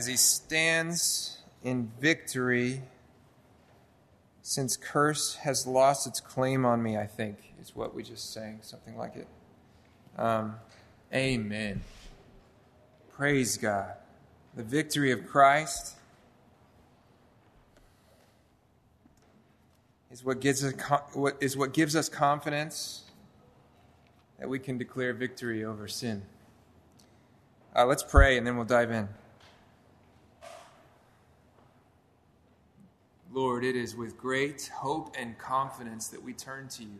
as he stands in victory since curse has lost its claim on me, I think, is what we just sang, something like it. Um, amen. Praise God. The victory of Christ is what gives us, what, is what gives us confidence that we can declare victory over sin. Uh, let's pray and then we'll dive in. Lord, it is with great hope and confidence that we turn to you,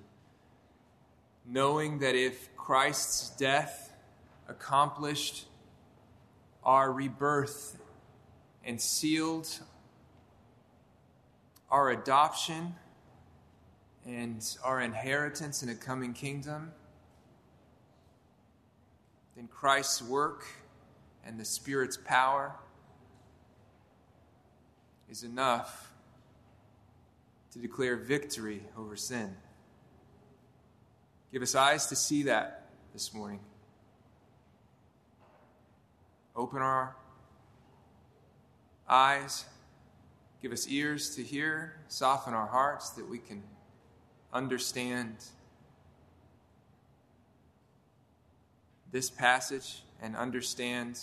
knowing that if Christ's death accomplished our rebirth and sealed our adoption and our inheritance in a coming kingdom, then Christ's work and the Spirit's power is enough to declare victory over sin. Give us eyes to see that this morning. Open our eyes, give us ears to hear, soften our hearts that we can understand this passage and understand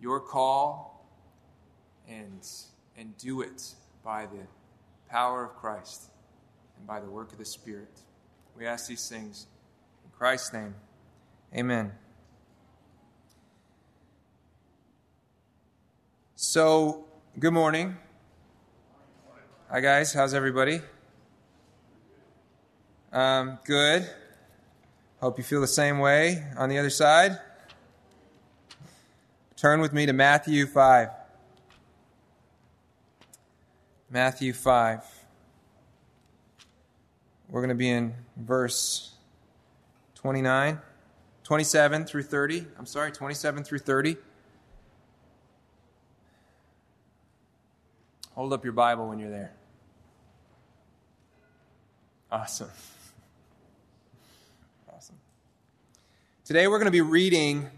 your call and, and do it by the power of Christ and by the work of the Spirit. We ask these things in Christ's name. Amen. So, good morning. Hi, guys. How's everybody? Um, good. Hope you feel the same way on the other side. Turn with me to Matthew 5. Matthew 5. We're going to be in verse 29, 27 through 30. I'm sorry, 27 through 30. Hold up your Bible when you're there. Awesome. Awesome. Today we're going to be reading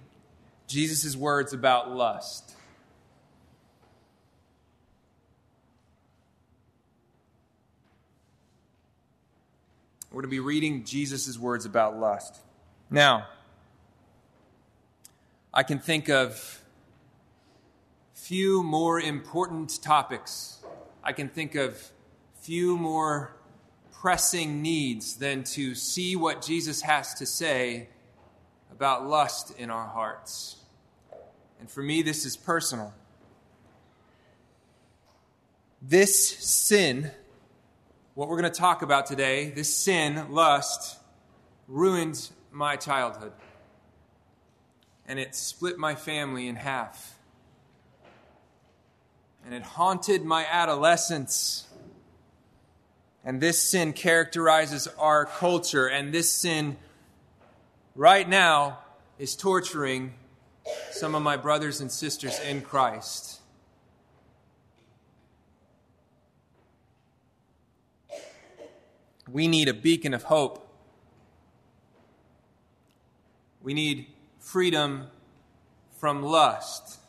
Jesus' words about lust. We're going to be reading Jesus' words about lust. Now, I can think of few more important topics. I can think of few more pressing needs than to see what Jesus has to say about lust in our hearts. And for me, this is personal. This sin what we're going to talk about today, this sin, lust, ruined my childhood. And it split my family in half. And it haunted my adolescence. And this sin characterizes our culture. And this sin, right now, is torturing some of my brothers and sisters in Christ. We need a beacon of hope. We need freedom from lust.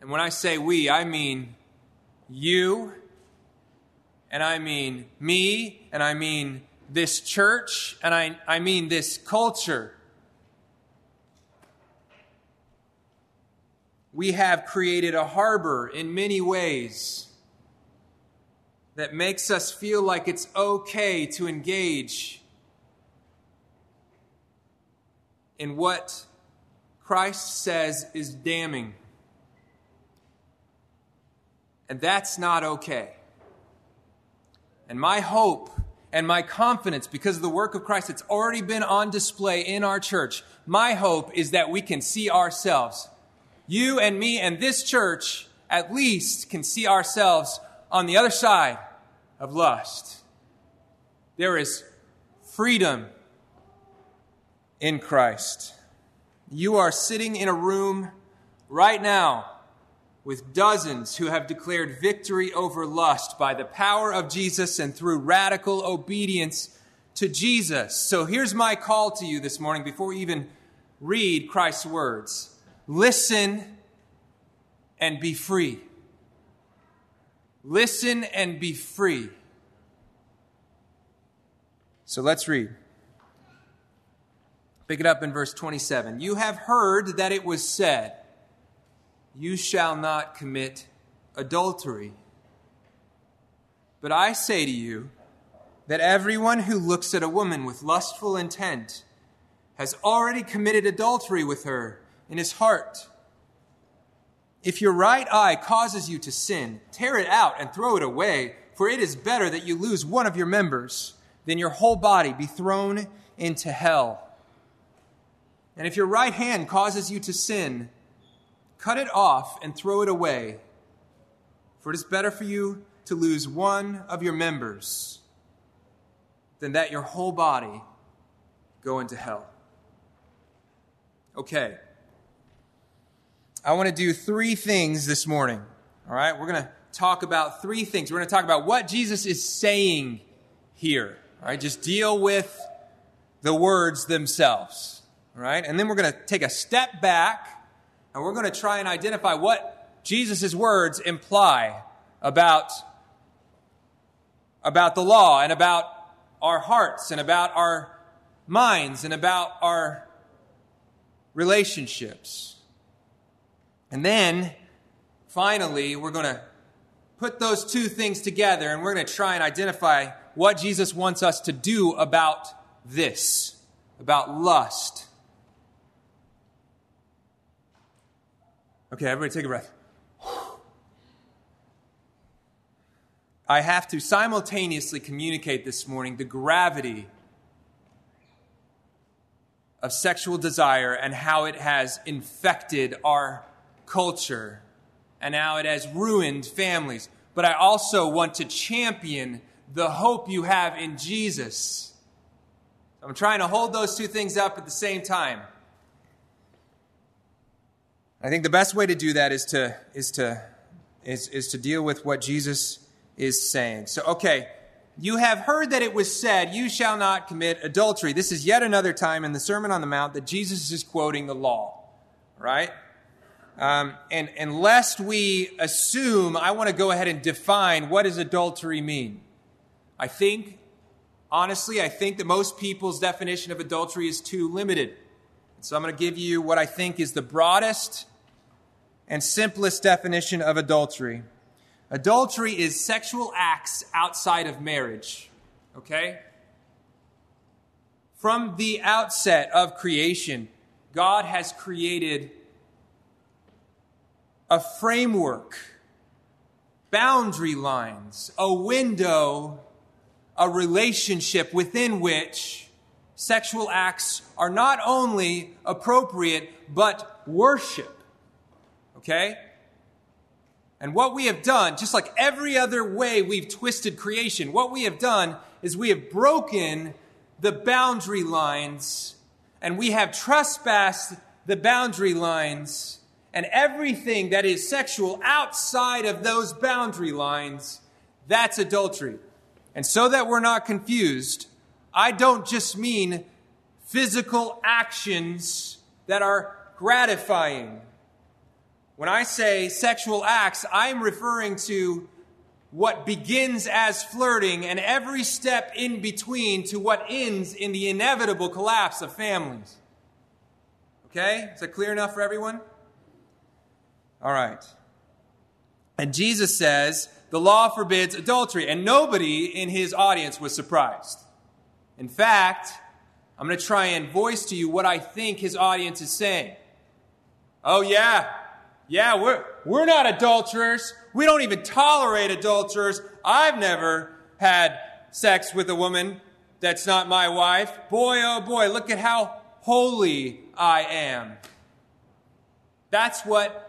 And when I say we, I mean you, and I mean me, and I mean this church, and I, I mean this culture. We have created a harbor in many ways that makes us feel like it's okay to engage in what Christ says is damning. And that's not okay. And my hope and my confidence, because of the work of Christ that's already been on display in our church, my hope is that we can see ourselves. You and me and this church at least can see ourselves on the other side of lust. There is freedom in Christ. You are sitting in a room right now with dozens who have declared victory over lust by the power of Jesus and through radical obedience to Jesus. So here's my call to you this morning before we even read Christ's words. Listen and be free. Listen and be free. So let's read. Pick it up in verse 27. You have heard that it was said, You shall not commit adultery. But I say to you that everyone who looks at a woman with lustful intent has already committed adultery with her in his heart. If your right eye causes you to sin, tear it out and throw it away, for it is better that you lose one of your members than your whole body be thrown into hell. And if your right hand causes you to sin, cut it off and throw it away, for it is better for you to lose one of your members than that your whole body go into hell. Okay. I want to do three things this morning. All right? We're going to talk about three things. We're going to talk about what Jesus is saying here. All right? Just deal with the words themselves. All right? And then we're going to take a step back and we're going to try and identify what Jesus' words imply about, about the law and about our hearts and about our minds and about our relationships. And then, finally, we're going to put those two things together and we're going to try and identify what Jesus wants us to do about this, about lust. Okay, everybody take a breath. I have to simultaneously communicate this morning the gravity of sexual desire and how it has infected our culture and how it has ruined families. But I also want to champion the hope you have in Jesus. I'm trying to hold those two things up at the same time. I think the best way to do that is to, is to, is, is to deal with what Jesus is saying. So, okay, you have heard that it was said, You shall not commit adultery. This is yet another time in the Sermon on the Mount that Jesus is quoting the law, right? Um, and, and lest we assume, I want to go ahead and define what does adultery mean. I think, honestly, I think that most people's definition of adultery is too limited. So I'm going to give you what I think is the broadest and simplest definition of adultery. Adultery is sexual acts outside of marriage. Okay? From the outset of creation, God has created a framework, boundary lines, a window, a relationship within which sexual acts are not only appropriate, but worship. Okay? And what we have done, just like every other way we've twisted creation, what we have done is we have broken the boundary lines and we have trespassed the boundary lines and everything that is sexual outside of those boundary lines, that's adultery. And so that we're not confused, I don't just mean physical actions that are gratifying. When I say sexual acts, I'm referring to what begins as flirting and every step in between to what ends in the inevitable collapse of families. Okay? Is that clear enough for everyone? All right. And Jesus says, the law forbids adultery. And nobody in his audience was surprised. In fact, I'm going to try and voice to you what I think his audience is saying. Oh, yeah. Yeah, we're, we're not adulterers. We don't even tolerate adulterers. I've never had sex with a woman that's not my wife. Boy, oh boy, look at how holy I am. That's what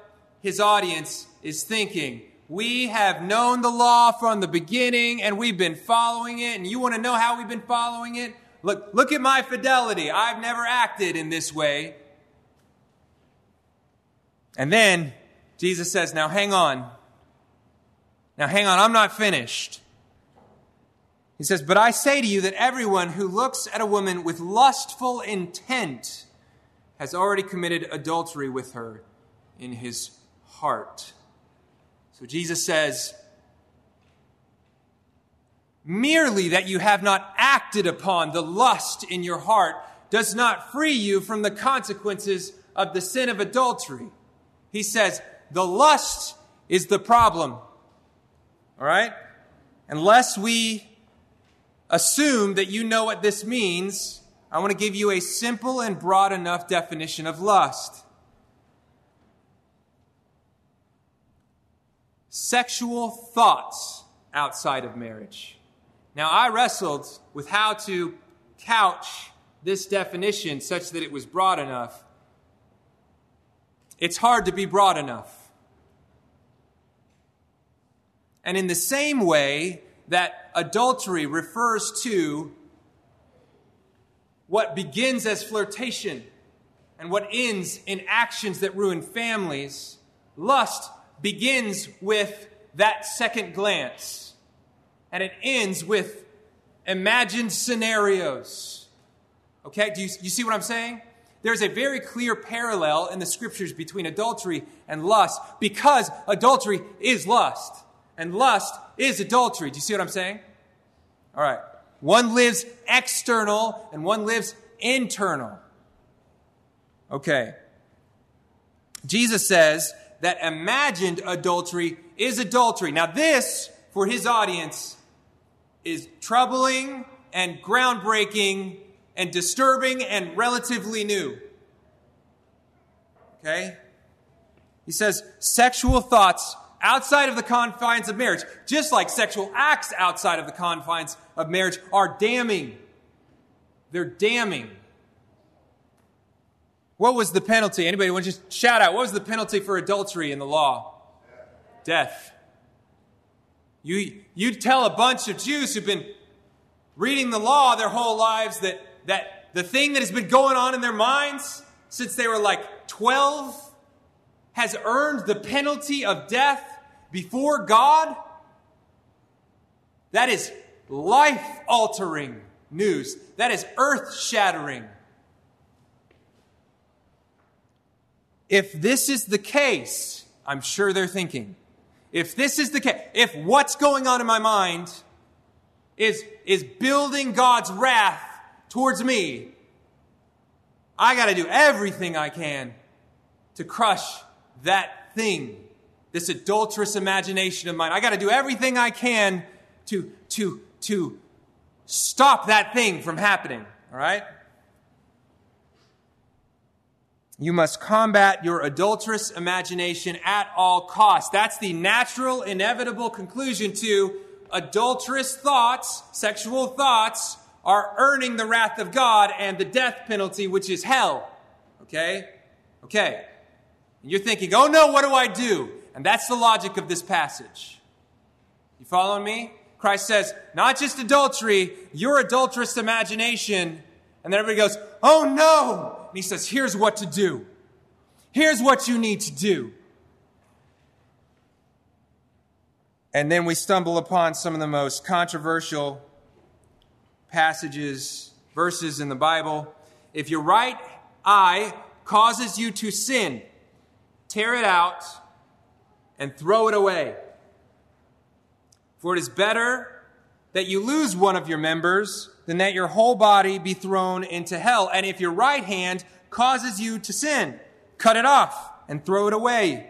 his audience is thinking. We have known the law from the beginning and we've been following it. And you want to know how we've been following it? Look, look at my fidelity. I've never acted in this way. And then Jesus says, Now hang on. Now hang on, I'm not finished. He says, But I say to you that everyone who looks at a woman with lustful intent has already committed adultery with her in his heart. So Jesus says, merely that you have not acted upon the lust in your heart does not free you from the consequences of the sin of adultery. He says, the lust is the problem. All right? Unless we assume that you know what this means, I want to give you a simple and broad enough definition of lust. Sexual thoughts outside of marriage. Now, I wrestled with how to couch this definition such that it was broad enough. It's hard to be broad enough. And in the same way that adultery refers to what begins as flirtation and what ends in actions that ruin families, lust begins with that second glance and it ends with imagined scenarios. Okay, do you, you see what I'm saying? There's a very clear parallel in the scriptures between adultery and lust because adultery is lust and lust is adultery. Do you see what I'm saying? All right. One lives external and one lives internal. Okay. Jesus says that imagined adultery is adultery. Now, this, for his audience, is troubling and groundbreaking and disturbing and relatively new. Okay? He says sexual thoughts outside of the confines of marriage, just like sexual acts outside of the confines of marriage, are damning. They're damning. What was the penalty? Anybody want to just shout out? What was the penalty for adultery in the law? Death. You, you tell a bunch of Jews who've been reading the law their whole lives that, that the thing that has been going on in their minds since they were like 12 has earned the penalty of death before God, that is life altering news. That is earth shattering. If this is the case, I'm sure they're thinking, if this is the case, if what's going on in my mind is, is building God's wrath towards me, I got to do everything I can to crush that thing this adulterous imagination of mine. I got to do everything I can to, to, to stop that thing from happening. All right? You must combat your adulterous imagination at all costs. That's the natural, inevitable conclusion to adulterous thoughts, sexual thoughts, are earning the wrath of God and the death penalty, which is hell. Okay? Okay. And you're thinking, oh no, what do I do? And that's the logic of this passage. You following me? Christ says, not just adultery, your adulterous imagination. And then everybody goes, oh no. And he says, here's what to do. Here's what you need to do. And then we stumble upon some of the most controversial passages, verses in the Bible. If your right eye causes you to sin, tear it out and throw it away. For it is better that you lose one of your members than that your whole body be thrown into hell. And if your right hand causes you to sin, cut it off and throw it away.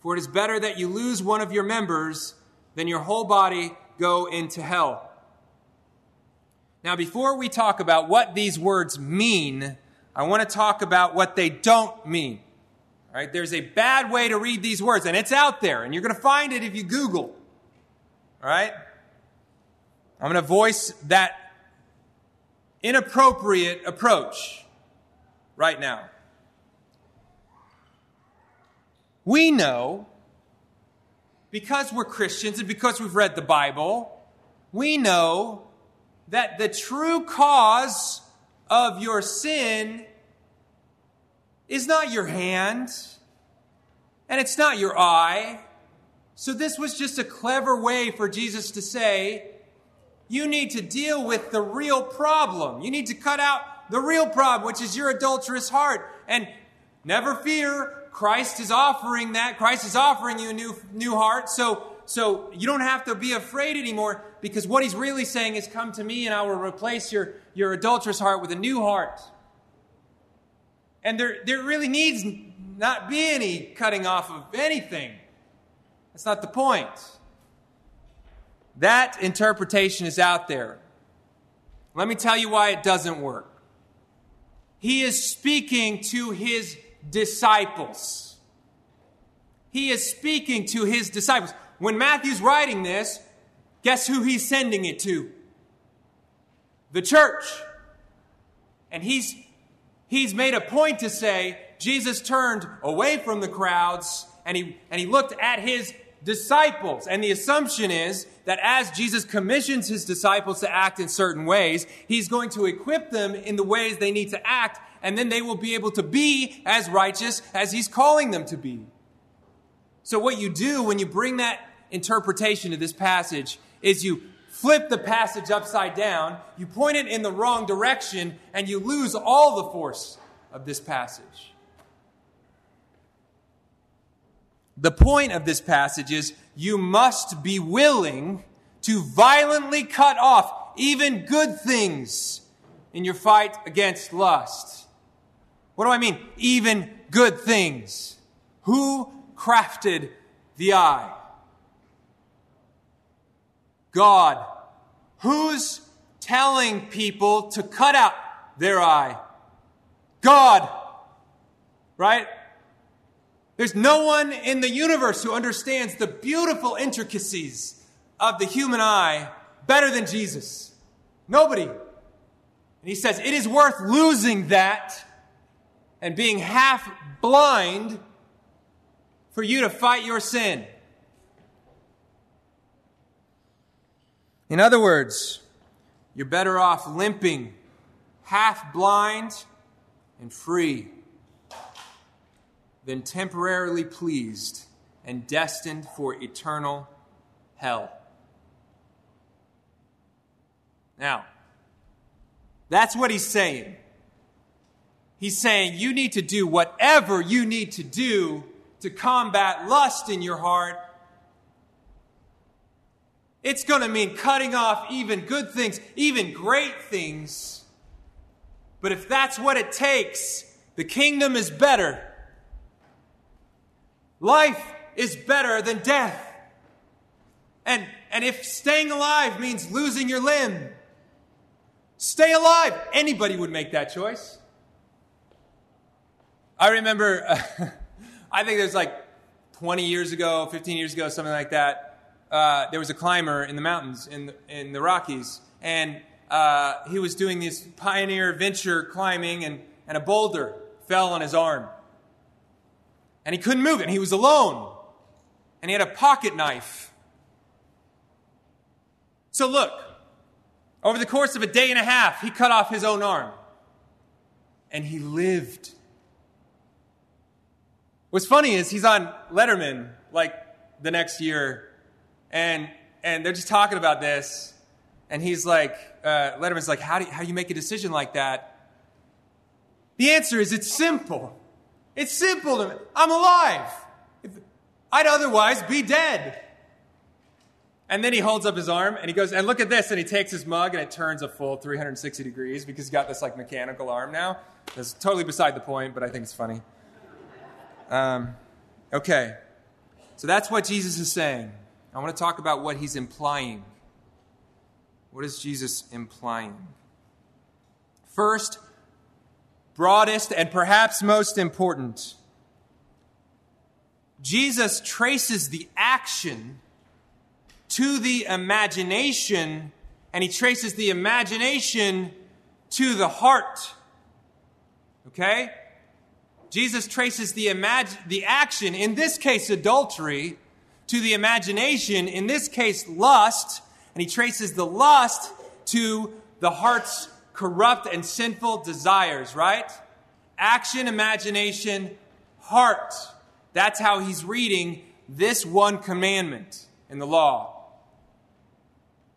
For it is better that you lose one of your members than your whole body go into hell. Now, before we talk about what these words mean, I want to talk about what they don't mean. Right? There's a bad way to read these words, and it's out there, and you're going to find it if you Google. All right? I'm going to voice that inappropriate approach right now. We know, because we're Christians and because we've read the Bible, we know that the true cause of your sin is not your hand, and it's not your eye. So, this was just a clever way for Jesus to say, you need to deal with the real problem. You need to cut out the real problem, which is your adulterous heart. And never fear, Christ is offering that. Christ is offering you a new, new heart. So, so you don't have to be afraid anymore because what he's really saying is, Come to me and I will replace your, your adulterous heart with a new heart. And there, there really needs not be any cutting off of anything. That's not the point. That interpretation is out there. Let me tell you why it doesn't work. He is speaking to his disciples. He is speaking to his disciples. When Matthew's writing this, guess who he's sending it to? The church. And he's, he's made a point to say Jesus turned away from the crowds and he, and he looked at his disciples. And the assumption is that as Jesus commissions his disciples to act in certain ways, he's going to equip them in the ways they need to act, and then they will be able to be as righteous as he's calling them to be. So, what you do when you bring that interpretation to this passage is you flip the passage upside down, you point it in the wrong direction, and you lose all the force of this passage. The point of this passage is you must be willing to violently cut off even good things in your fight against lust. What do I mean? Even good things. Who crafted the eye? God. Who's telling people to cut out their eye? God. Right? There's no one in the universe who understands the beautiful intricacies of the human eye better than Jesus. Nobody. And he says, it is worth losing that and being half blind for you to fight your sin. In other words, you're better off limping, half blind, and free than temporarily pleased and destined for eternal hell. Now, that's what he's saying. He's saying you need to do whatever you need to do to combat lust in your heart. It's going to mean cutting off even good things, even great things. But if that's what it takes, the kingdom is better Life is better than death. And, and if staying alive means losing your limb, stay alive. Anybody would make that choice. I remember, uh, I think it was like 20 years ago, 15 years ago, something like that. Uh, there was a climber in the mountains in the, in the Rockies, and uh, he was doing this pioneer venture climbing, and, and a boulder fell on his arm and he couldn't move it, and he was alone, and he had a pocket knife. So, look, over the course of a day and a half, he cut off his own arm, and he lived. What's funny is he's on Letterman like the next year, and and they're just talking about this, and he's like, uh, Letterman's like, how do, you, how do you make a decision like that? The answer is it's simple. It's simple to me. I'm alive. If, I'd otherwise be dead. And then he holds up his arm and he goes, and look at this. And he takes his mug and it turns a full 360 degrees because he's got this like mechanical arm now. That's totally beside the point, but I think it's funny. Um, okay. So that's what Jesus is saying. I want to talk about what he's implying. What is Jesus implying? First, broadest, and perhaps most important. Jesus traces the action to the imagination, and he traces the imagination to the heart. Okay? Jesus traces the, imag- the action, in this case adultery, to the imagination, in this case lust, and he traces the lust to the heart's corrupt and sinful desires, right? Action, imagination, heart. That's how he's reading this one commandment in the law.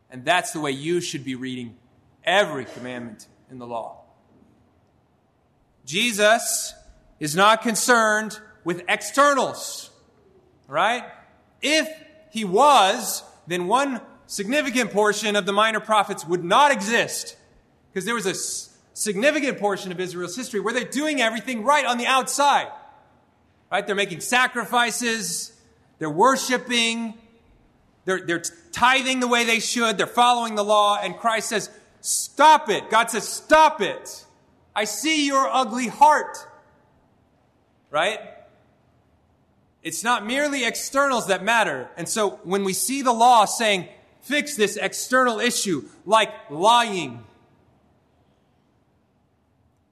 And that's the way you should be reading every commandment in the law. Jesus is not concerned with externals, right? If he was, then one significant portion of the minor prophets would not exist because there was a s- significant portion of Israel's history where they're doing everything right on the outside. Right? They're making sacrifices, they're worshiping, they're, they're tithing the way they should, they're following the law, and Christ says, Stop it. God says, Stop it. I see your ugly heart. Right? It's not merely externals that matter. And so when we see the law saying, fix this external issue, like lying,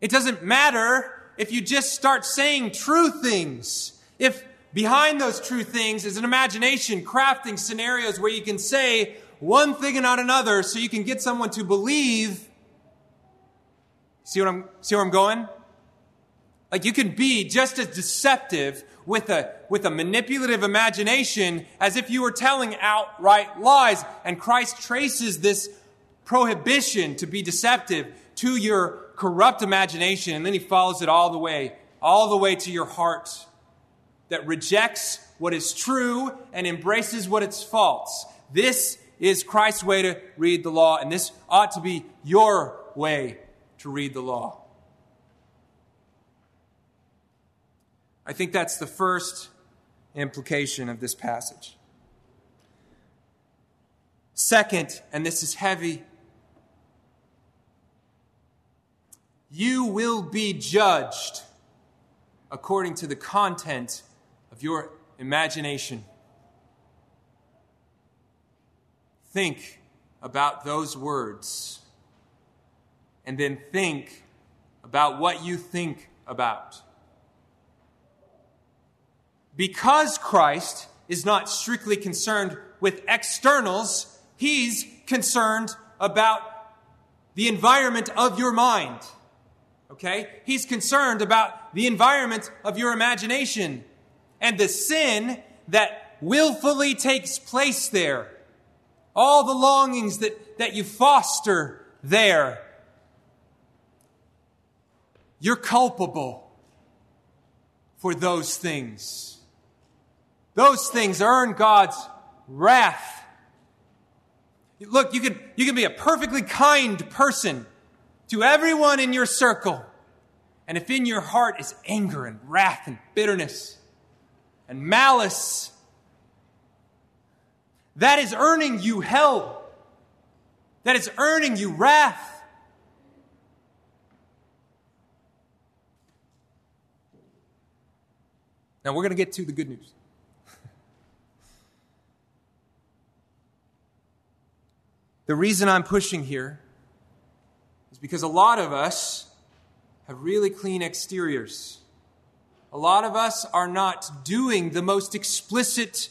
it doesn't matter if you just start saying true things. If behind those true things is an imagination, crafting scenarios where you can say one thing and not another so you can get someone to believe. See what I'm, see where I'm going? Like you can be just as deceptive with a, with a manipulative imagination as if you were telling outright lies. And Christ traces this prohibition to be deceptive to your corrupt imagination, and then he follows it all the way, all the way to your heart that rejects what is true and embraces what is false. This is Christ's way to read the law, and this ought to be your way to read the law. I think that's the first implication of this passage. Second, and this is heavy, you will be judged according to the content of your imagination. Think about those words and then think about what you think about. Because Christ is not strictly concerned with externals, he's concerned about the environment of your mind. Okay? He's concerned about the environment of your imagination and the sin that willfully takes place there. All the longings that, that you foster there. You're culpable for those things. Those things earn God's wrath. Look, you can, you can be a perfectly kind person to everyone in your circle. And if in your heart is anger and wrath and bitterness and malice, that is earning you hell. That is earning you wrath. Now we're going to get to the good news. the reason I'm pushing here because a lot of us have really clean exteriors. A lot of us are not doing the most explicit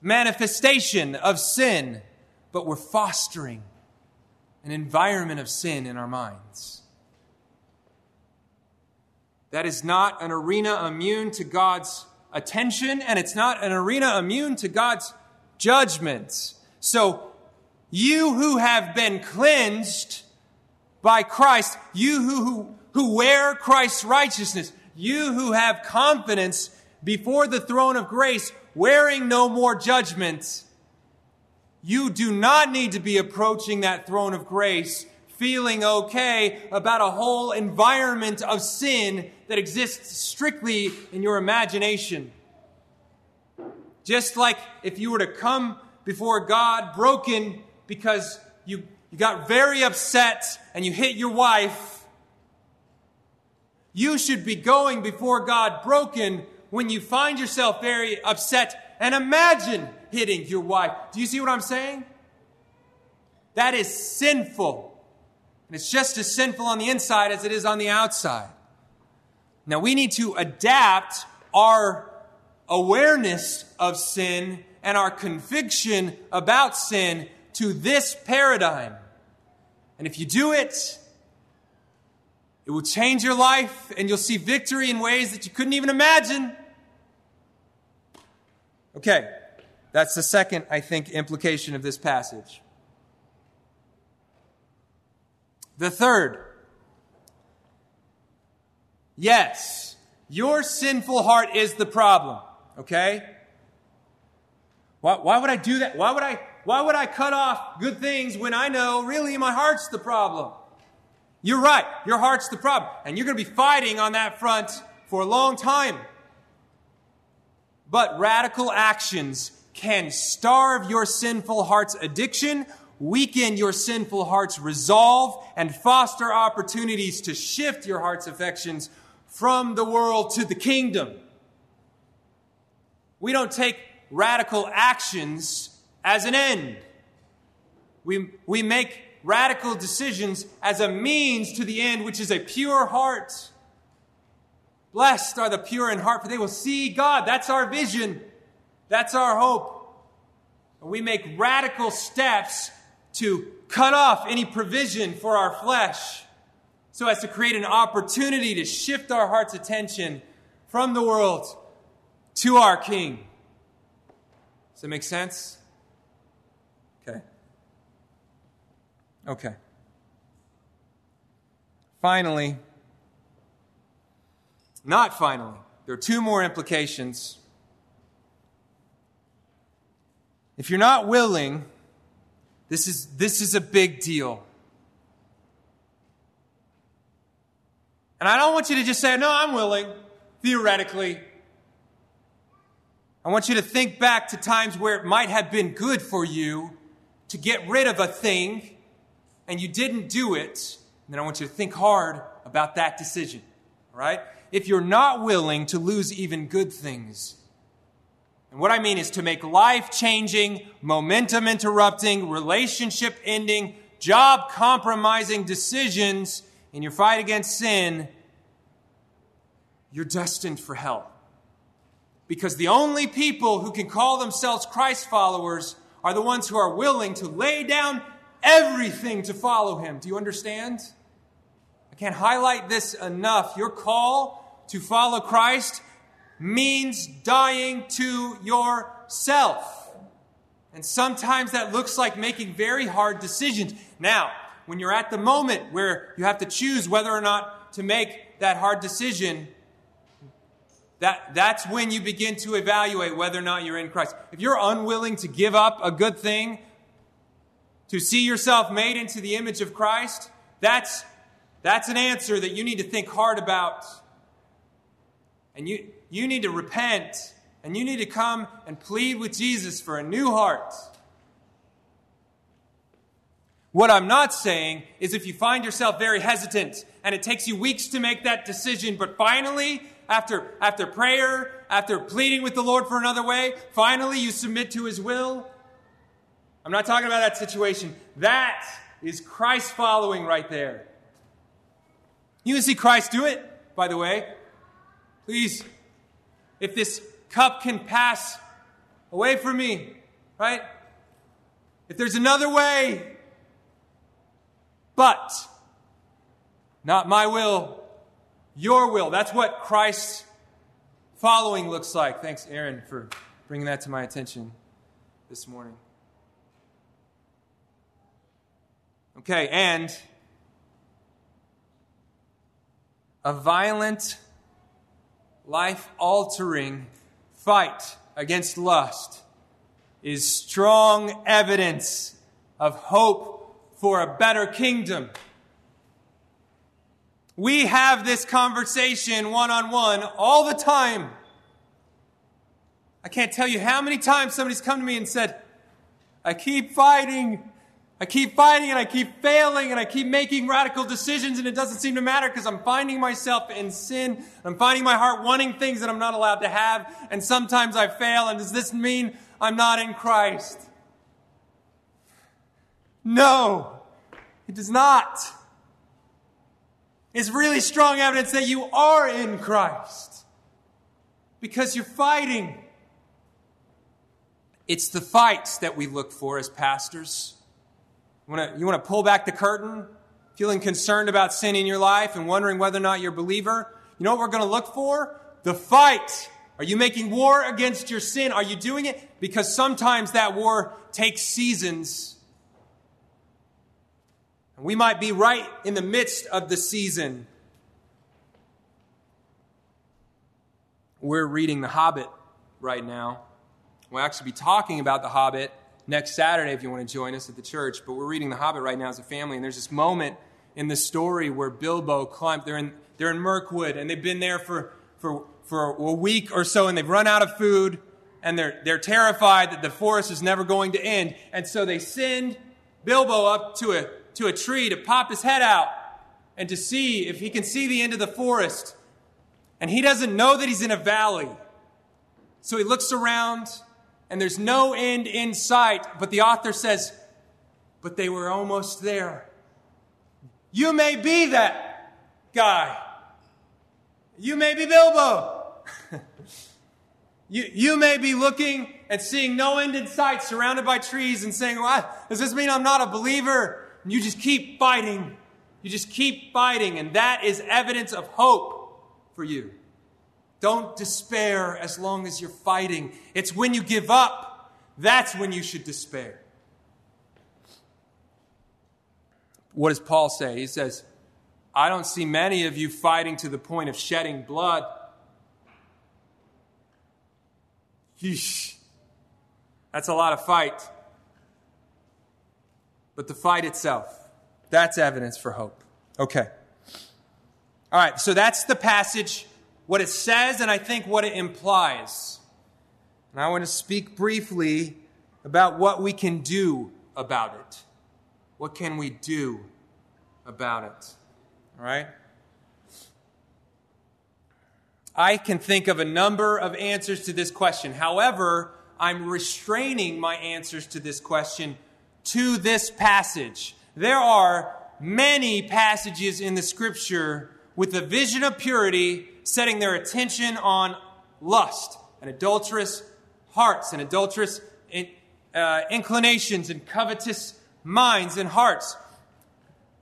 manifestation of sin, but we're fostering an environment of sin in our minds. That is not an arena immune to God's attention, and it's not an arena immune to God's judgment. So, you who have been cleansed by Christ, you who, who, who wear Christ's righteousness, you who have confidence before the throne of grace, wearing no more judgment, you do not need to be approaching that throne of grace feeling okay about a whole environment of sin that exists strictly in your imagination. Just like if you were to come before God broken because you, you got very upset and you hit your wife, you should be going before God broken when you find yourself very upset and imagine hitting your wife. Do you see what I'm saying? That is sinful. And it's just as sinful on the inside as it is on the outside. Now we need to adapt our awareness of sin and our conviction about sin to this paradigm. And if you do it, it will change your life and you'll see victory in ways that you couldn't even imagine. Okay, that's the second, I think, implication of this passage. The third, yes, Your sinful heart is the problem, okay? Why, why would I do that? Why would I, why would I cut off good things when I know really my heart's the problem? You're right. Your heart's the problem. And you're going to be fighting on that front for a long time. But radical actions can starve your sinful heart's addiction, weaken your sinful heart's resolve, and foster opportunities to shift your heart's affections from the world to the kingdom. We don't take radical actions as an end. We, we make radical decisions as a means to the end, which is a pure heart. Blessed are the pure in heart, for they will see God. That's our vision. That's our hope. And we make radical steps to cut off any provision for our flesh so as to create an opportunity to shift our heart's attention from the world to our King. Does that make sense? Okay. Okay. Finally, not finally, there are two more implications. If you're not willing, this is, this is a big deal. And I don't want you to just say, no, I'm willing, theoretically. I want you to think back to times where it might have been good for you to get rid of a thing and you didn't do it. Then I want you to think hard about that decision. Right? If you're not willing to lose even good things, and what I mean is to make life changing, momentum interrupting, relationship ending, job compromising decisions in your fight against sin, you're destined for hell. Because the only people who can call themselves Christ followers are the ones who are willing to lay down everything to follow him. Do you understand? I can't highlight this enough. Your call to follow Christ means dying to yourself. And sometimes that looks like making very hard decisions. Now, when you're at the moment where you have to choose whether or not to make that hard decision, that, that's when you begin to evaluate whether or not you're in Christ. If you're unwilling to give up a good thing, to see yourself made into the image of Christ, that's, that's an answer that you need to think hard about. And you, you need to repent and you need to come and plead with Jesus for a new heart. What I'm not saying is if you find yourself very hesitant and it takes you weeks to make that decision, but finally after, after prayer, after pleading with the Lord for another way, finally you submit to his will. I'm not talking about that situation. That is Christ following right there. You can see Christ do it, by the way. Please, if this cup can pass away from me, right? If there's another way, but not my will, your will. That's what Christ's following looks like. Thanks, Aaron, for bringing that to my attention this morning. Okay, and a violent, life altering fight against lust is strong evidence of hope for a better kingdom. We have this conversation one on one all the time. I can't tell you how many times somebody's come to me and said, I keep fighting. I keep fighting and I keep failing and I keep making radical decisions and it doesn't seem to matter because I'm finding myself in sin. I'm finding my heart wanting things that I'm not allowed to have and sometimes I fail. And does this mean I'm not in Christ? No, it does not It's really strong evidence that you are in Christ because you're fighting. It's the fights that we look for as pastors. You want to, you want to pull back the curtain, feeling concerned about sin in your life and wondering whether or not you're a believer? You know what we're going to look for? The fight. Are you making war against your sin? Are you doing it? Because sometimes that war takes seasons we might be right in the midst of the season. we're reading The Hobbit right now. We'll actually be talking about The Hobbit next Saturday if you want to join us at the church. But we're reading The Hobbit right now as a family, and there's this moment in the story where Bilbo climbed. They're in, they're in Mirkwood, and they've been there for, for, for a week or so, and they've run out of food, and they're, they're terrified that the forest is never going to end. And so they send Bilbo up to a, to a tree to pop his head out and to see if he can see the end of the forest. And he doesn't know that he's in a valley. So he looks around and there's no end in sight. But the author says, but they were almost there. You may be that guy. You may be Bilbo. you, you may be looking and seeing no end in sight, surrounded by trees, and saying, well, Does this mean I'm not a believer? And you just keep fighting. You just keep fighting. And that is evidence of hope for you. Don't despair as long as you're fighting. It's when you give up, that's when you should despair. What does Paul say? He says, I don't see many of you fighting to the point of shedding blood. Yeesh. That's a lot of fight. But the fight itself, that's evidence for hope. Okay. All right, so that's the passage, what it says, and I think what it implies. And I want to speak briefly about what we can do about it. What can we do about it? All right? I can think of a number of answers to this question. However, I'm restraining my answers to this question to this passage. There are many passages in the scripture with a vision of purity setting their attention on lust and adulterous hearts and adulterous uh, inclinations and covetous minds and hearts.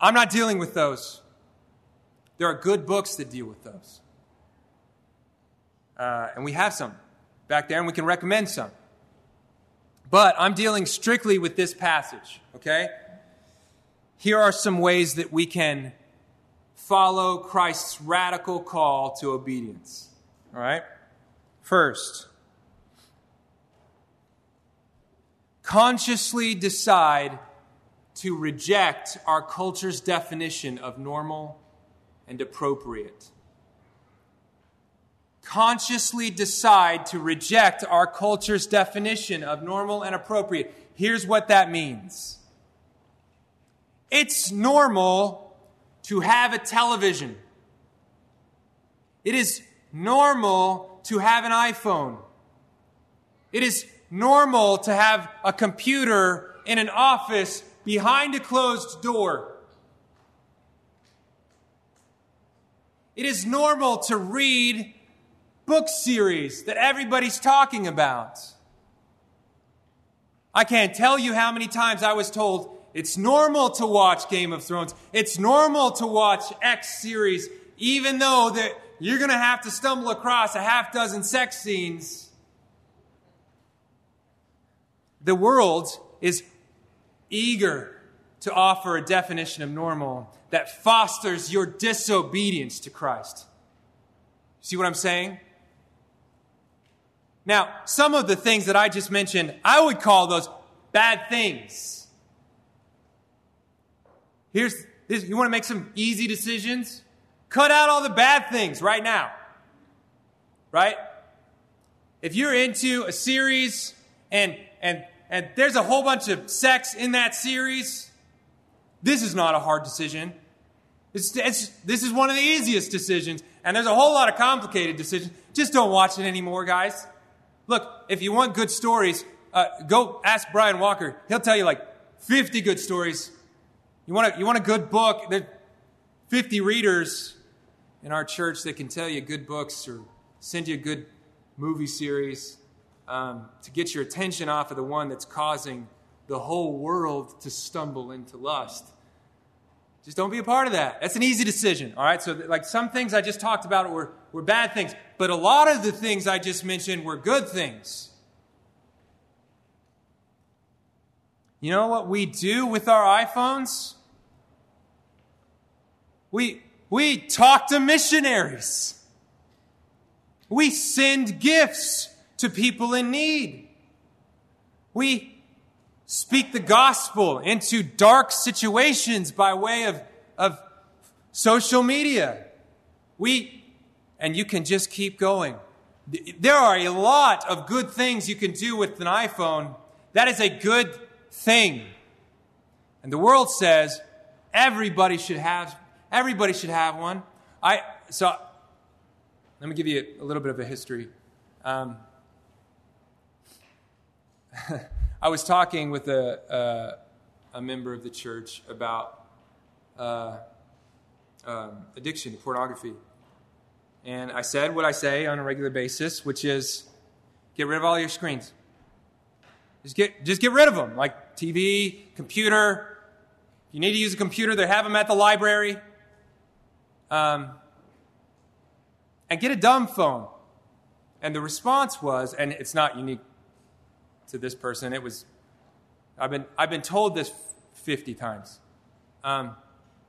I'm not dealing with those. There are good books that deal with those. Uh, and we have some back there, and we can recommend some. But I'm dealing strictly with this passage, okay? Here are some ways that we can follow Christ's radical call to obedience. All right? First, consciously decide to reject our culture's definition of normal and appropriate consciously decide to reject our culture's definition of normal and appropriate, here's what that means it's normal to have a television, it is normal to have an iPhone, it is normal to have a computer in an office behind a closed door. It is normal to read book series that everybody's talking about. I can't tell you how many times I was told it's normal to watch Game of Thrones. It's normal to watch X series, even though that you're going to have to stumble across a half dozen sex scenes. The world is eager to offer a definition of normal that fosters your disobedience to Christ. See what I'm saying? Now, some of the things that I just mentioned, I would call those bad things. Here's, this, you want to make some easy decisions? Cut out all the bad things right now. Right? If you're into a series and, and, and there's a whole bunch of sex in that series, this is not a hard decision. It's, it's, this is one of the easiest decisions, and there's a whole lot of complicated decisions. Just don't watch it anymore, guys. Look, if you want good stories, uh, go ask Brian Walker. He'll tell you like 50 good stories. You want a, you want a good book? There 50 readers in our church that can tell you good books or send you a good movie series um, to get your attention off of the one that's causing the whole world to stumble into lust. Just don't be a part of that. That's an easy decision, all right? So, like some things I just talked about were, were bad things, but a lot of the things I just mentioned were good things. You know what we do with our iPhones? We, we talk to missionaries. We send gifts to people in need. We speak the gospel into dark situations by way of, of social media. We, and you can just keep going. There are a lot of good things you can do with an iPhone. That is a good thing. And the world says everybody should have everybody should have one. I so let me give you a little bit of a history. Um, I was talking with a, uh, a member of the church about uh, um, addiction to pornography. And I said what I say on a regular basis, which is get rid of all your screens. Just get, just get rid of them, like TV, computer. If you need to use a computer, they have them at the library. Um, and get a dumb phone. And the response was, and it's not unique to this person, it was, I've been, I've been told this 50 times. Um,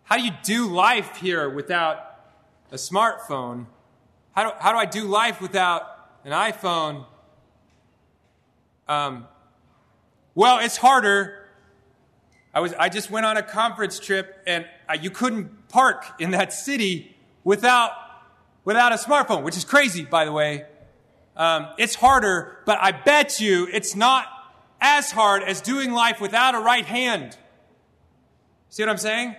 how do you do life here without a smartphone? How do, how do I do life without an iPhone? Um, well, it's harder. I, was, I just went on a conference trip and I, you couldn't park in that city without without a smartphone, which is crazy, by the way. Um, it's harder, but I bet you it's not as hard as doing life without a right hand. See what I'm saying?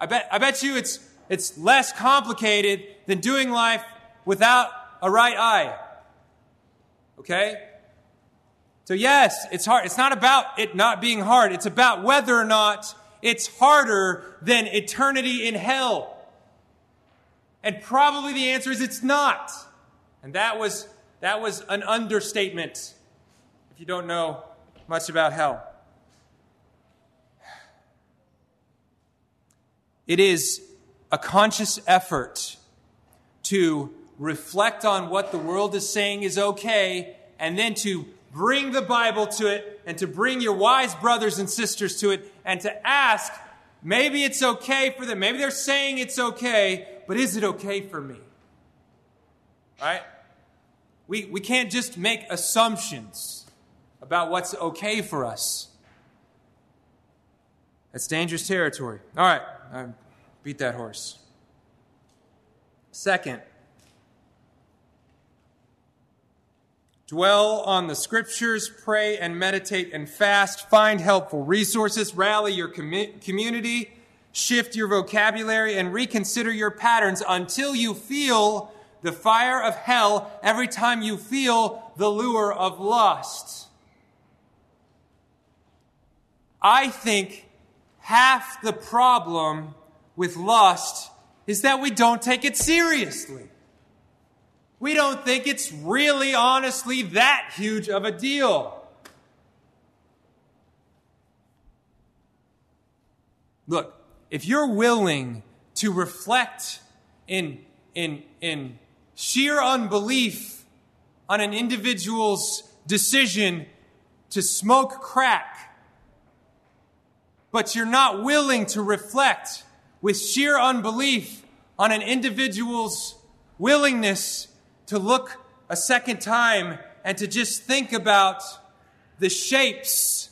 I bet, I bet you it's, it's less complicated than doing life without a right eye. Okay? So, yes, it's hard. It's not about it not being hard. It's about whether or not it's harder than eternity in hell. And probably the answer is it's not. And that was, that was an understatement if you don't know much about hell. It is a conscious effort to reflect on what the world is saying is okay and then to bring the Bible to it and to bring your wise brothers and sisters to it and to ask maybe it's okay for them. Maybe they're saying it's okay, but is it okay for me? Right? We, we can't just make assumptions about what's okay for us. That's dangerous territory. All right, I beat that horse. Second, dwell on the scriptures, pray and meditate and fast, find helpful resources, rally your com- community shift your vocabulary, and reconsider your patterns until you feel the fire of hell every time you feel the lure of lust. I think half the problem with lust is that we don't take it seriously. We don't think it's really, honestly, that huge of a deal. Look, if you're willing to reflect in, in, in sheer unbelief on an individual's decision to smoke crack, but you're not willing to reflect with sheer unbelief on an individual's willingness to look a second time and to just think about the shapes,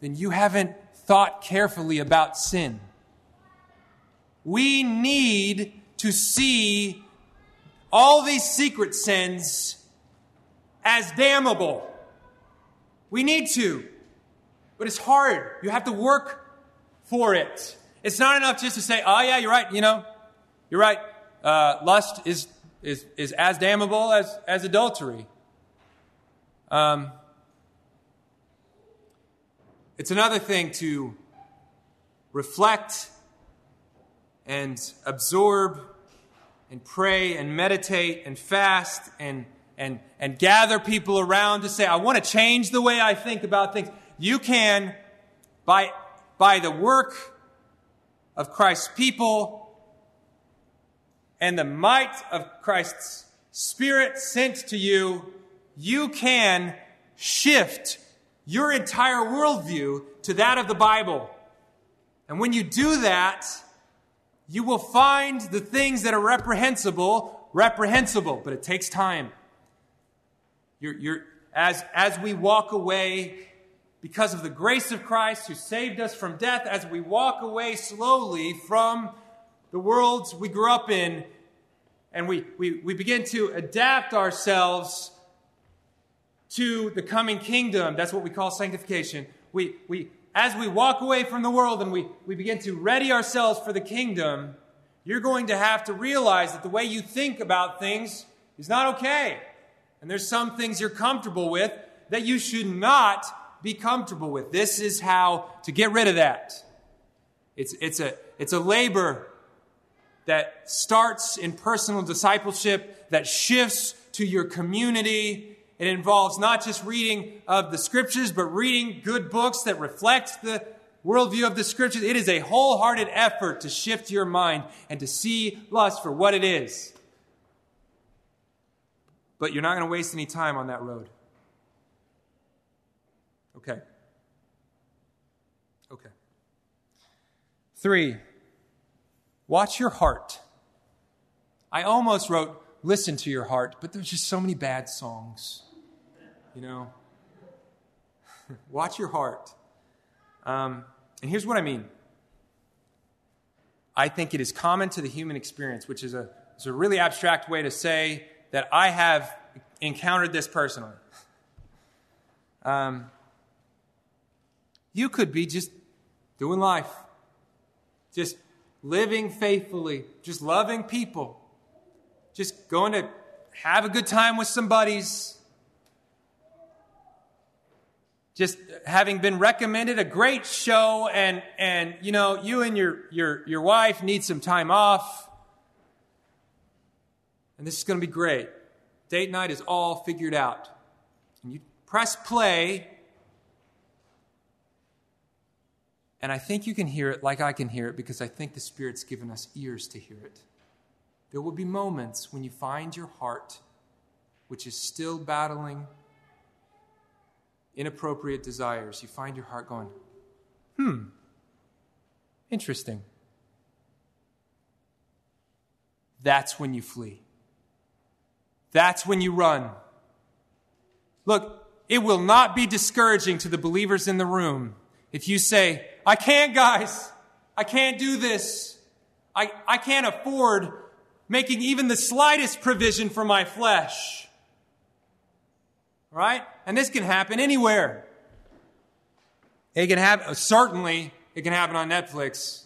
then you haven't thought carefully about sin. We need to see all these secret sins as damnable. We need to, but it's hard. You have to work for it. It's not enough just to say, oh, yeah, you're right, you know, you're right. Uh, lust is, is, is as damnable as, as adultery. Um, it's another thing to reflect and absorb and pray and meditate and fast and, and, and gather people around to say, I want to change the way I think about things. You can, by, by the work of Christ's people and the might of Christ's Spirit sent to you, you can shift your entire worldview to that of the Bible. And when you do that, you will find the things that are reprehensible reprehensible, but it takes time. You're, you're, as, as we walk away because of the grace of Christ who saved us from death, as we walk away slowly from the worlds we grew up in, and we, we, we begin to adapt ourselves to the coming kingdom. That's what we call sanctification. We, we, as we walk away from the world and we, we begin to ready ourselves for the kingdom, you're going to have to realize that the way you think about things is not okay. And there's some things you're comfortable with that you should not be comfortable with. This is how to get rid of that. It's, it's, a, it's a labor that starts in personal discipleship, that shifts to your community. It involves not just reading of the scriptures, but reading good books that reflect the worldview of the scriptures. It is a wholehearted effort to shift your mind and to see lust for what it is. But you're not going to waste any time on that road. Okay. Okay. Three, Watch your heart. I almost wrote, listen to your heart, but there's just so many bad songs. You know? Watch your heart. Um, and here's what I mean I think it is common to the human experience, which is a, is a really abstract way to say that I have encountered this personally. Um, you could be just doing life, just living faithfully, just loving people, just going to have a good time with some buddies, just having been recommended a great show and and you know you and your your your wife need some time off. And this is going to be great. Date night is all figured out. And you press play And I think you can hear it like I can hear it because I think the Spirit's given us ears to hear it. There will be moments when you find your heart, which is still battling inappropriate desires, you find your heart going, hmm, interesting. That's when you flee. That's when you run. Look, it will not be discouraging to the believers in the room if you say, I can't, guys. I can't do this. I, I can't afford making even the slightest provision for my flesh. Right? And this can happen anywhere. It can happen, certainly, it can happen on Netflix.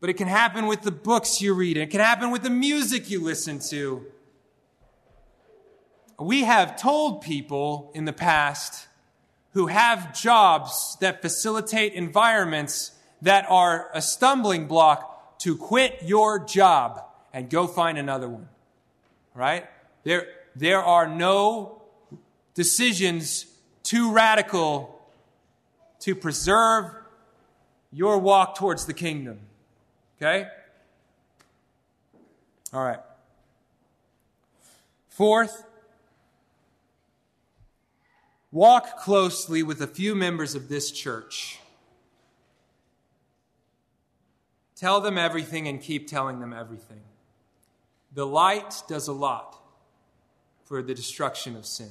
But it can happen with the books you read. It can happen with the music you listen to. We have told people in the past who have jobs that facilitate environments that are a stumbling block to quit your job and go find another one. Right? There, there are no decisions too radical to preserve your walk towards the kingdom. Okay? All right. Fourth, walk closely with a few members of this church. Tell them everything and keep telling them everything. The light does a lot for the destruction of sin.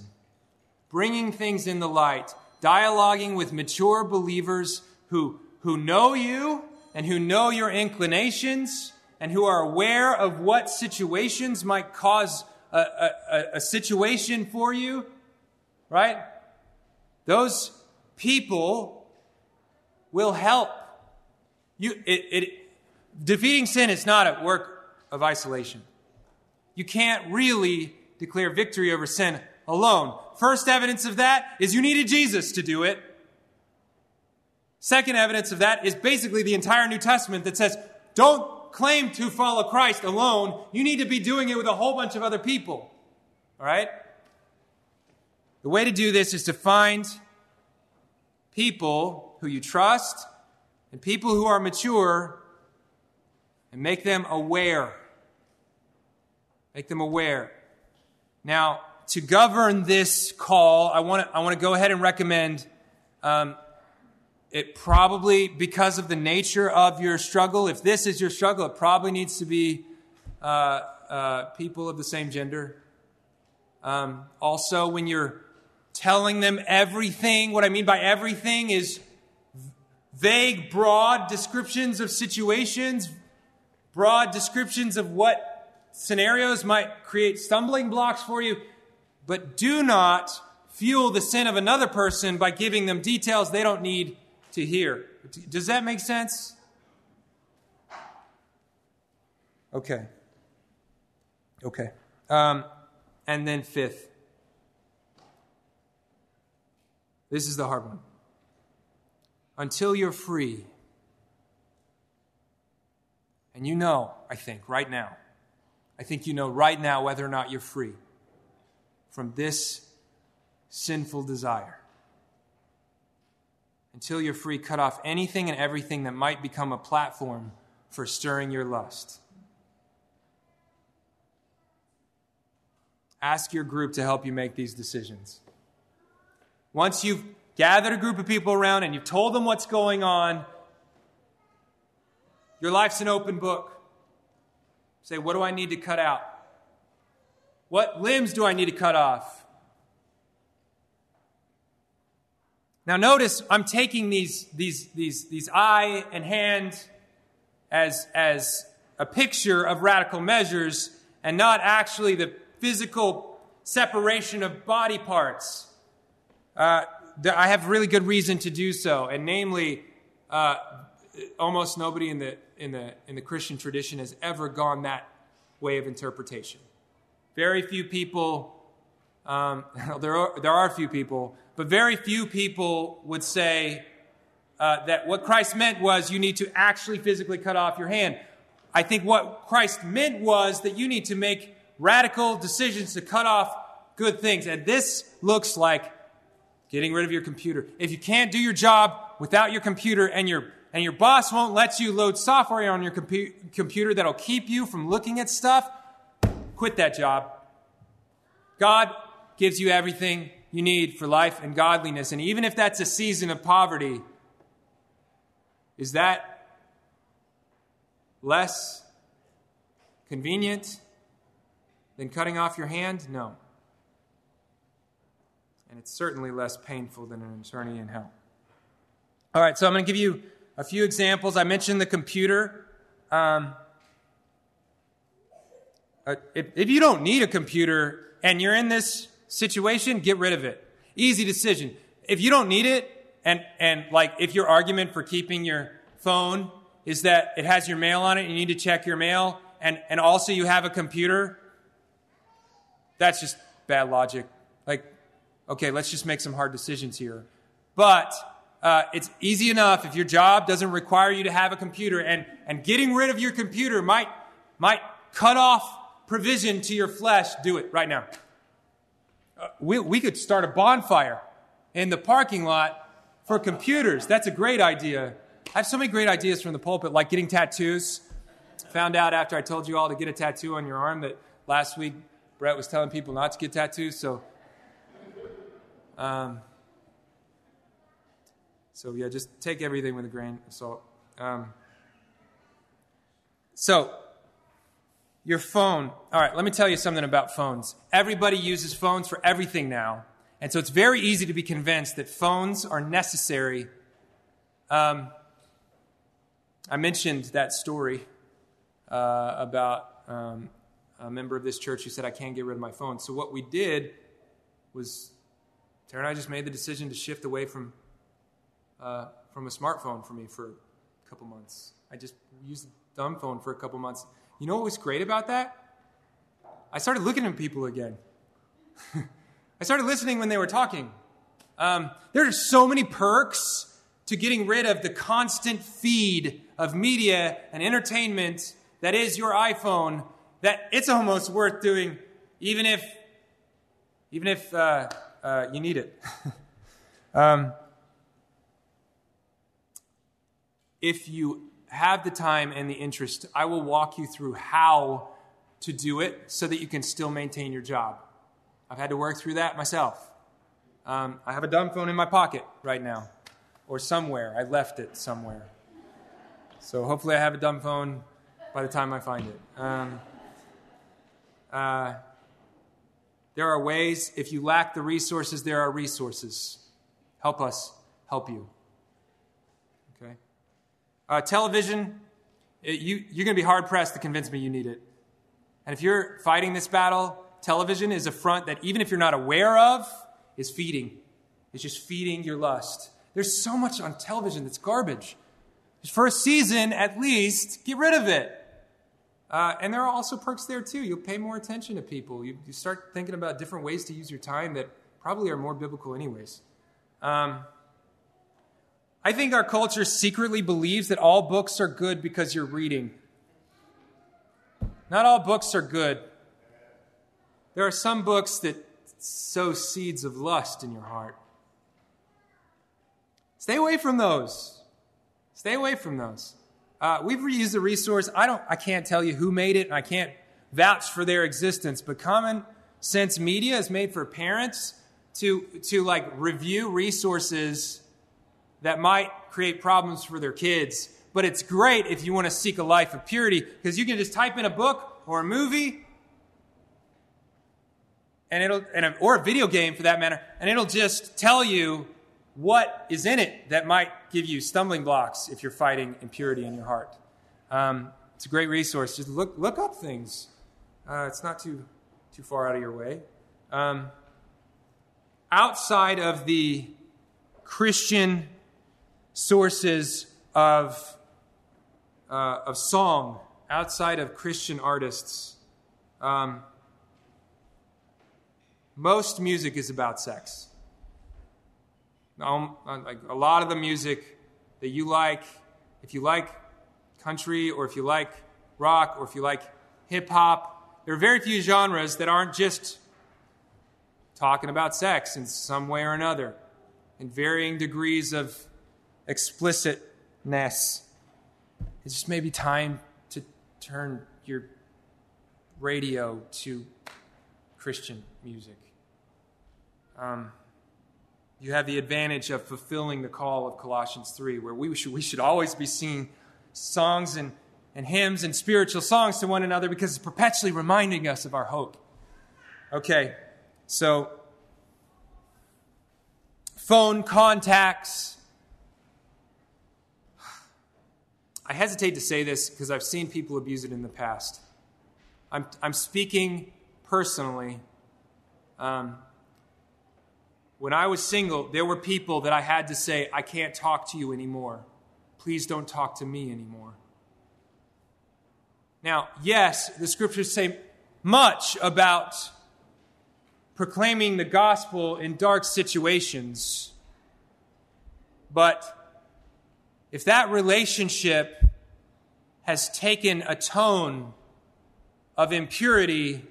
Bringing things in the light, dialoguing with mature believers who, who know you and who know your inclinations and who are aware of what situations might cause a, a, a situation for you, right? Those people will help. You, it, it, defeating sin is not a work of isolation. You can't really declare victory over sin alone. First evidence of that is you needed Jesus to do it. Second evidence of that is basically the entire New Testament that says, don't claim to follow Christ alone. You need to be doing it with a whole bunch of other people. All right? The way to do this is to find people who you trust and people who are mature and make them aware. Make them aware. Now, to govern this call, I want to, I want to go ahead and recommend um, it probably, because of the nature of your struggle, if this is your struggle, it probably needs to be uh, uh, people of the same gender. Um, also, when you're telling them everything, what I mean by everything is vague, broad descriptions of situations, broad descriptions of what scenarios might create stumbling blocks for you, but do not fuel the sin of another person by giving them details they don't need to hear. Does that make sense? Okay. Okay. Um, and then fifth. This is the hard one. Until you're free. And you know, I think, right now. I think you know right now whether or not you're free from this sinful desire. Until you're free, cut off anything and everything that might become a platform for stirring your lust. Ask your group to help you make these decisions. Once you've gathered a group of people around and you've told them what's going on, your life's an open book. Say, what do I need to cut out? What limbs do I need to cut off? Now, notice I'm taking these, these, these, these eye and hand as, as a picture of radical measures and not actually the physical separation of body parts. Uh, I have really good reason to do so, and namely, uh, almost nobody in the, in, the, in the Christian tradition has ever gone that way of interpretation. Very few people, um, there, are, there are a few people, but very few people would say uh, that what Christ meant was you need to actually physically cut off your hand. I think what Christ meant was that you need to make radical decisions to cut off good things. And this looks like getting rid of your computer. If you can't do your job without your computer and your and your boss won't let you load software on your compu- computer that'll keep you from looking at stuff, quit that job. God gives you everything you need for life and godliness. And even if that's a season of poverty, is that less convenient than cutting off your hand? No. And it's certainly less painful than an attorney in hell. All right, so I'm going to give you a few examples. I mentioned the computer. Um, uh, if, if you don't need a computer and you're in this situation, get rid of it. Easy decision. If you don't need it, and, and like if your argument for keeping your phone is that it has your mail on it, and you need to check your mail, and, and also you have a computer, that's just bad logic. Like, okay, let's just make some hard decisions here. But uh, it's easy enough if your job doesn't require you to have a computer, and, and getting rid of your computer might, might cut off provision to your flesh. Do it right now. Uh, we, we could start a bonfire in the parking lot for computers. That's a great idea. I have so many great ideas from the pulpit, like getting tattoos. Found out after I told you all to get a tattoo on your arm that last week Brett was telling people not to get tattoos. So, um, so yeah, just take everything with a grain of salt. Um, so, your phone. All right, let me tell you something about phones. Everybody uses phones for everything now. And so it's very easy to be convinced that phones are necessary. Um, I mentioned that story uh, about um, a member of this church who said, I can't get rid of my phone. So what we did was, Tara and I just made the decision to shift away from, uh, from a smartphone for me for a couple months. I just used a dumb phone for a couple months. You know what was great about that? I started looking at people again. I started listening when they were talking. Um, there are so many perks to getting rid of the constant feed of media and entertainment that is your iPhone that it's almost worth doing, even if, even if uh, uh, you need it. um, if you have the time and the interest, I will walk you through how to do it so that you can still maintain your job. I've had to work through that myself. Um, I have a dumb phone in my pocket right now, or somewhere. I left it somewhere. So hopefully, I have a dumb phone by the time I find it. Um, Uh, there are ways. If you lack the resources, there are resources. Help us help you. Okay? Uh, television, it, you, you're going to be hard pressed to convince me you need it. And if you're fighting this battle, television is a front that, even if you're not aware of, is feeding. It's just feeding your lust. There's so much on television that's garbage. For a season, at least, get rid of it. Uh, and there are also perks there too. You'll pay more attention to people. You, you, start thinking about different ways to use your time that probably are more biblical, anyways. Um, I think our culture secretly believes that all books are good because you're reading. Not all books are good. There are some books that sow seeds of lust in your heart. Stay away from those. Stay away from those. Uh, we've reused the resource. I don't. I can't tell you who made it, and I can't vouch for their existence. But Common Sense Media is made for parents to to like review resources that might create problems for their kids. But it's great if you want to seek a life of purity because you can just type in a book or a movie and it'll and a, or a video game for that matter and it'll just tell you what is in it that might give you stumbling blocks if you're fighting impurity in your heart. Um, it's a great resource. Just look, look up things. Uh, it's not too, too far out of your way. Um, outside of the Christian sources of, uh, of song, outside of Christian artists, um, most music is about sex. Um, like a lot of the music that you like, if you like country or if you like rock or if you like hip hop, there are very few genres that aren't just talking about sex in some way or another in varying degrees of explicitness. It's just maybe time to turn your radio to Christian music. Um, you have the advantage of fulfilling the call of Colossians 3, where we should, we should always be singing songs and, and hymns and spiritual songs to one another because it's perpetually reminding us of our hope. Okay, so phone contacts. I hesitate to say this because I've seen people abuse it in the past. I'm, I'm speaking personally. Um, when I was single, there were people that I had to say, I can't talk to you anymore. Please don't talk to me anymore. Now, yes, the scriptures say much about proclaiming the gospel in dark situations. But if that relationship has taken a tone of impurity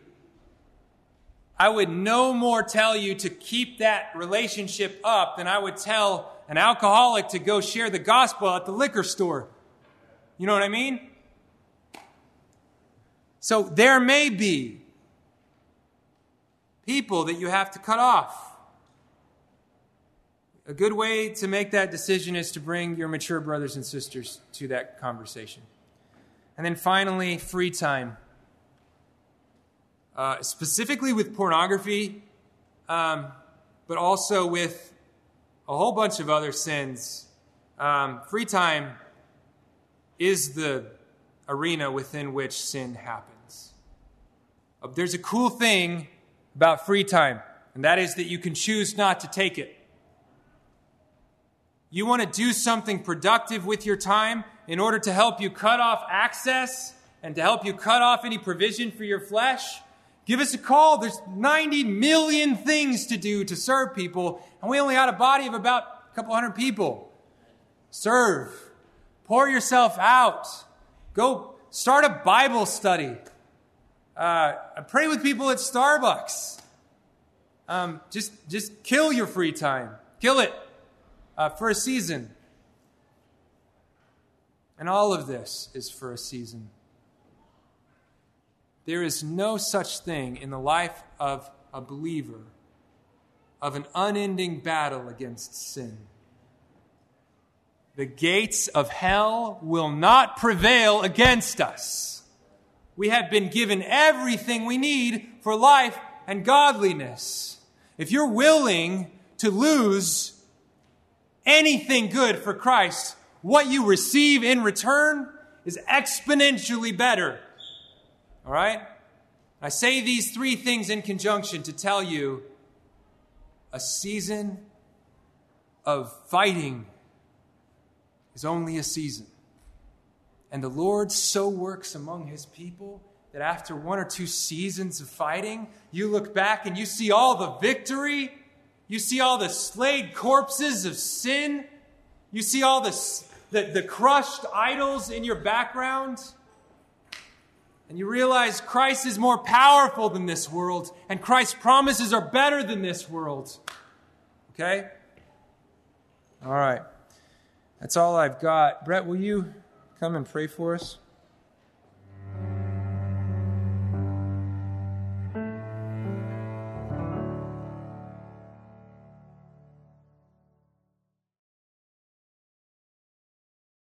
I would no more tell you to keep that relationship up than I would tell an alcoholic to go share the gospel at the liquor store. You know what I mean? So there may be people that you have to cut off. A good way to make that decision is to bring your mature brothers and sisters to that conversation. And then finally, free time uh, specifically with pornography, um, but also with a whole bunch of other sins. Um, free time is the arena within which sin happens. Uh, there's a cool thing about free time, and that is that you can choose not to take it. You want to do something productive with your time in order to help you cut off access and to help you cut off any provision for your flesh? Give us a call. There's 90 million things to do to serve people, and we only had a body of about a couple hundred people. Serve. Pour yourself out. Go start a Bible study. Uh, pray with people at Starbucks. Um, just, just kill your free time. Kill it uh, for a season. And all of this is for a season. There is no such thing in the life of a believer of an unending battle against sin. The gates of hell will not prevail against us. we have been given everything we need for life and godliness. If you're willing to lose anything good for Christ, what you receive in return is exponentially better. All right? I say these three things in conjunction to tell you a season of fighting is only a season. And the Lord so works among his people that after one or two seasons of fighting, you look back and you see all the victory. You see all the slayed corpses of sin. You see all the, the, the crushed idols in your background. And you realize Christ is more powerful than this world, and Christ's promises are better than this world. Okay? All right. That's all I've got. Brett, will you come and pray for us?